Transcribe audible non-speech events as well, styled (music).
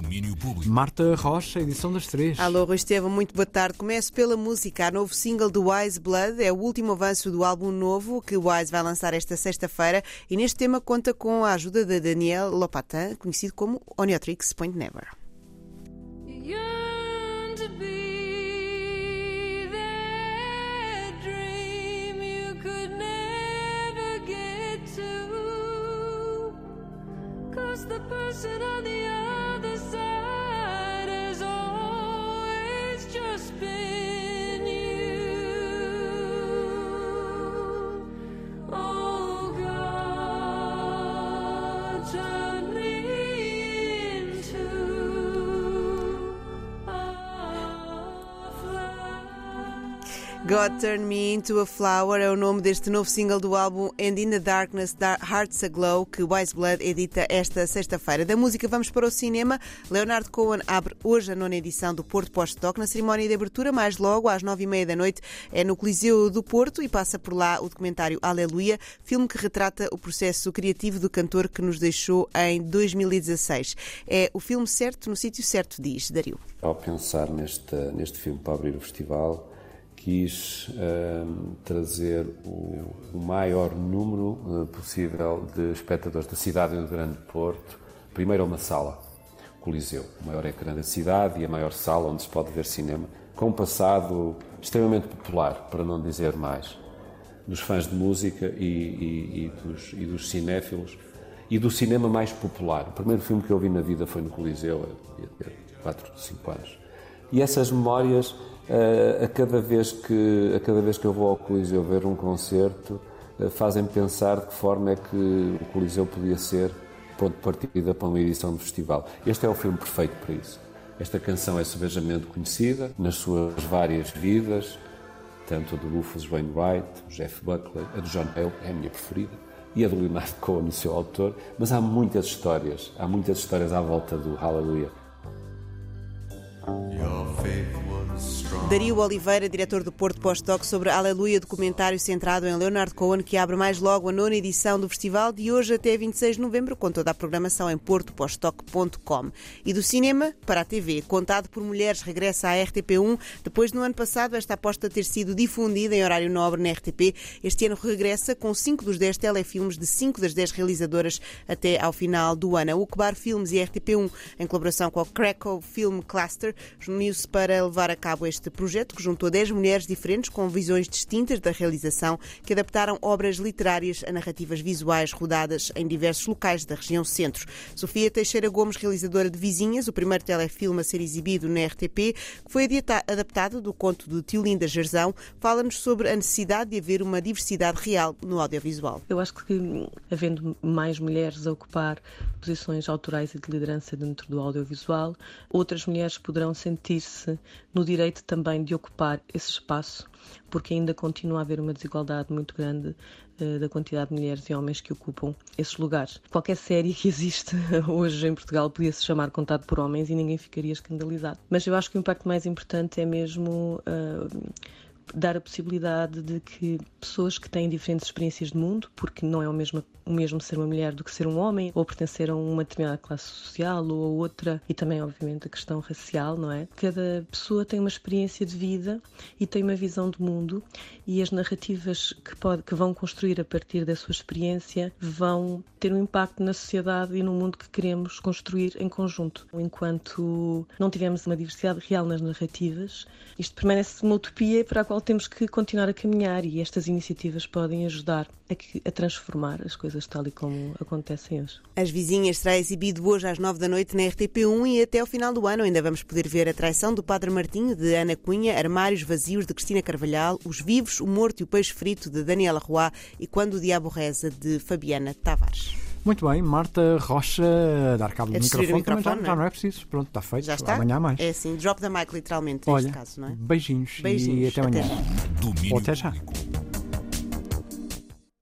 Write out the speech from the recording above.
Domínio Público. Marta Rocha, edição das três. Alô, Rui Estevam, muito boa tarde. Começo pela música. A novo single do Wise Blood é o último avanço do álbum novo que o Wise vai lançar esta sexta-feira e neste tema conta com a ajuda de Daniel Lopatin, conhecido como Oniotrix Point Never. yearn to be that dream you could never get to. Cause the person on the other side God Turn Me Into a Flower é o nome deste novo single do álbum And in the Darkness Dar- Hearts Aglow que Wise Blood edita esta sexta-feira. Da música vamos para o cinema. Leonardo Cohen abre hoje a nona edição do Porto Post-Doc na cerimónia de abertura, mais logo às nove e meia da noite é no Coliseu do Porto e passa por lá o documentário Aleluia, filme que retrata o processo criativo do cantor que nos deixou em 2016. É o filme certo no sítio certo, diz Dario. Ao pensar neste, neste filme para abrir o festival, quis ehm, trazer o, o maior número eh, possível de espectadores da cidade do Grande Porto, primeiro a uma sala, Coliseu, o maior ecrã da cidade e a maior sala onde se pode ver cinema, com um passado extremamente popular, para não dizer mais, dos fãs de música e, e- e dos, e dos cinéfilos e do cinema mais popular. O primeiro filme que eu vi na vida foi no Coliseu, eu devia ter 4, 5 anos. E essas memórias, eh, a, cada vez que, a cada vez que eu vou ao Coliseu ver um concerto, eh, fazem-me pensar de que forma é que o Coliseu podia ser ponto de partida para uma edição do festival. Este é o filme perfeito para isso. Esta canção é sebejamente conhecida nas suas várias vidas, tanto a do Rufus Wainwright, o Jeff Buckley, a do John Hale, é a minha preferida, e a do Leonard Cohen, o seu autor, mas há muitas histórias, há muitas histórias à volta do Hallelujah. Dario Oliveira, diretor do Porto Pós-Doc, sobre Aleluia, documentário centrado em Leonard Cohen, que abre mais logo a nona edição do festival, de hoje até 26 de novembro, com toda a programação em portoposdoc.com. E do cinema para a TV, contado por mulheres, regressa à RTP1, depois no ano passado esta aposta ter sido difundida em horário nobre na RTP. Este ano regressa com 5 dos 10 telefilmes de 5 das 10 realizadoras até ao final do ano. A Ucbar Filmes e a RTP1, em colaboração com a Krakow Film Cluster, reuniu-se para levar a cabo este projeto que juntou 10 mulheres diferentes com visões distintas da realização que adaptaram obras literárias a narrativas visuais rodadas em diversos locais da região centro. Sofia Teixeira Gomes, realizadora de Vizinhas, o primeiro telefilme a ser exibido na RTP, que foi adaptado do conto de Tiolinda Gerzão, fala-nos sobre a necessidade de haver uma diversidade real no audiovisual. Eu acho que, havendo mais mulheres a ocupar posições autorais e de liderança dentro do audiovisual, outras mulheres poderão sentir-se no direito também de ocupar esse espaço, porque ainda continua a haver uma desigualdade muito grande eh, da quantidade de mulheres e homens que ocupam esses lugares. Qualquer série que existe (laughs) hoje em Portugal podia se chamar Contado por Homens e ninguém ficaria escandalizado. Mas eu acho que o impacto mais importante é mesmo. ah, dar a possibilidade de que pessoas que têm diferentes experiências de mundo, porque não é o mesmo, o mesmo ser uma mulher do que ser um homem, ou pertencer a uma determinada classe social ou a outra, e também, obviamente, a questão racial, não é? Cada pessoa tem uma experiência de vida e tem uma visão de mundo, e as narrativas que, pode, que vão construir a partir da sua experiência vão ter um impacto na sociedade e no mundo que queremos construir em conjunto. Enquanto não tivermos uma diversidade real nas narrativas, isto permanece uma utopia para a qual temos que continuar a caminhar e estas iniciativas podem ajudar a, que- a transformar as coisas tal e como acontecem hoje. As Vizinhas será exibido hoje às 9 da noite na RTP1 e até ao final do ano ainda vamos poder ver a traição do Padre Martinho de Ana Cunha, Armários Vazios de Cristina Carvalhal, Os Vivos, O Morto e o Peixe Frito de Daniela Roy e Quando o Diabo Reza de Fabiana Tavares. Muito bem, Marta Rocha, dar cabo do É microfone, também já, microfone, já não não é? é preciso. Pronto, está feito. Já está? Amanhã mais. É assim, drop the mic literalmente Olha, neste caso, não é? beijinhos, Beijinhos. e até amanhã. já. Domínio Ou até já. Público.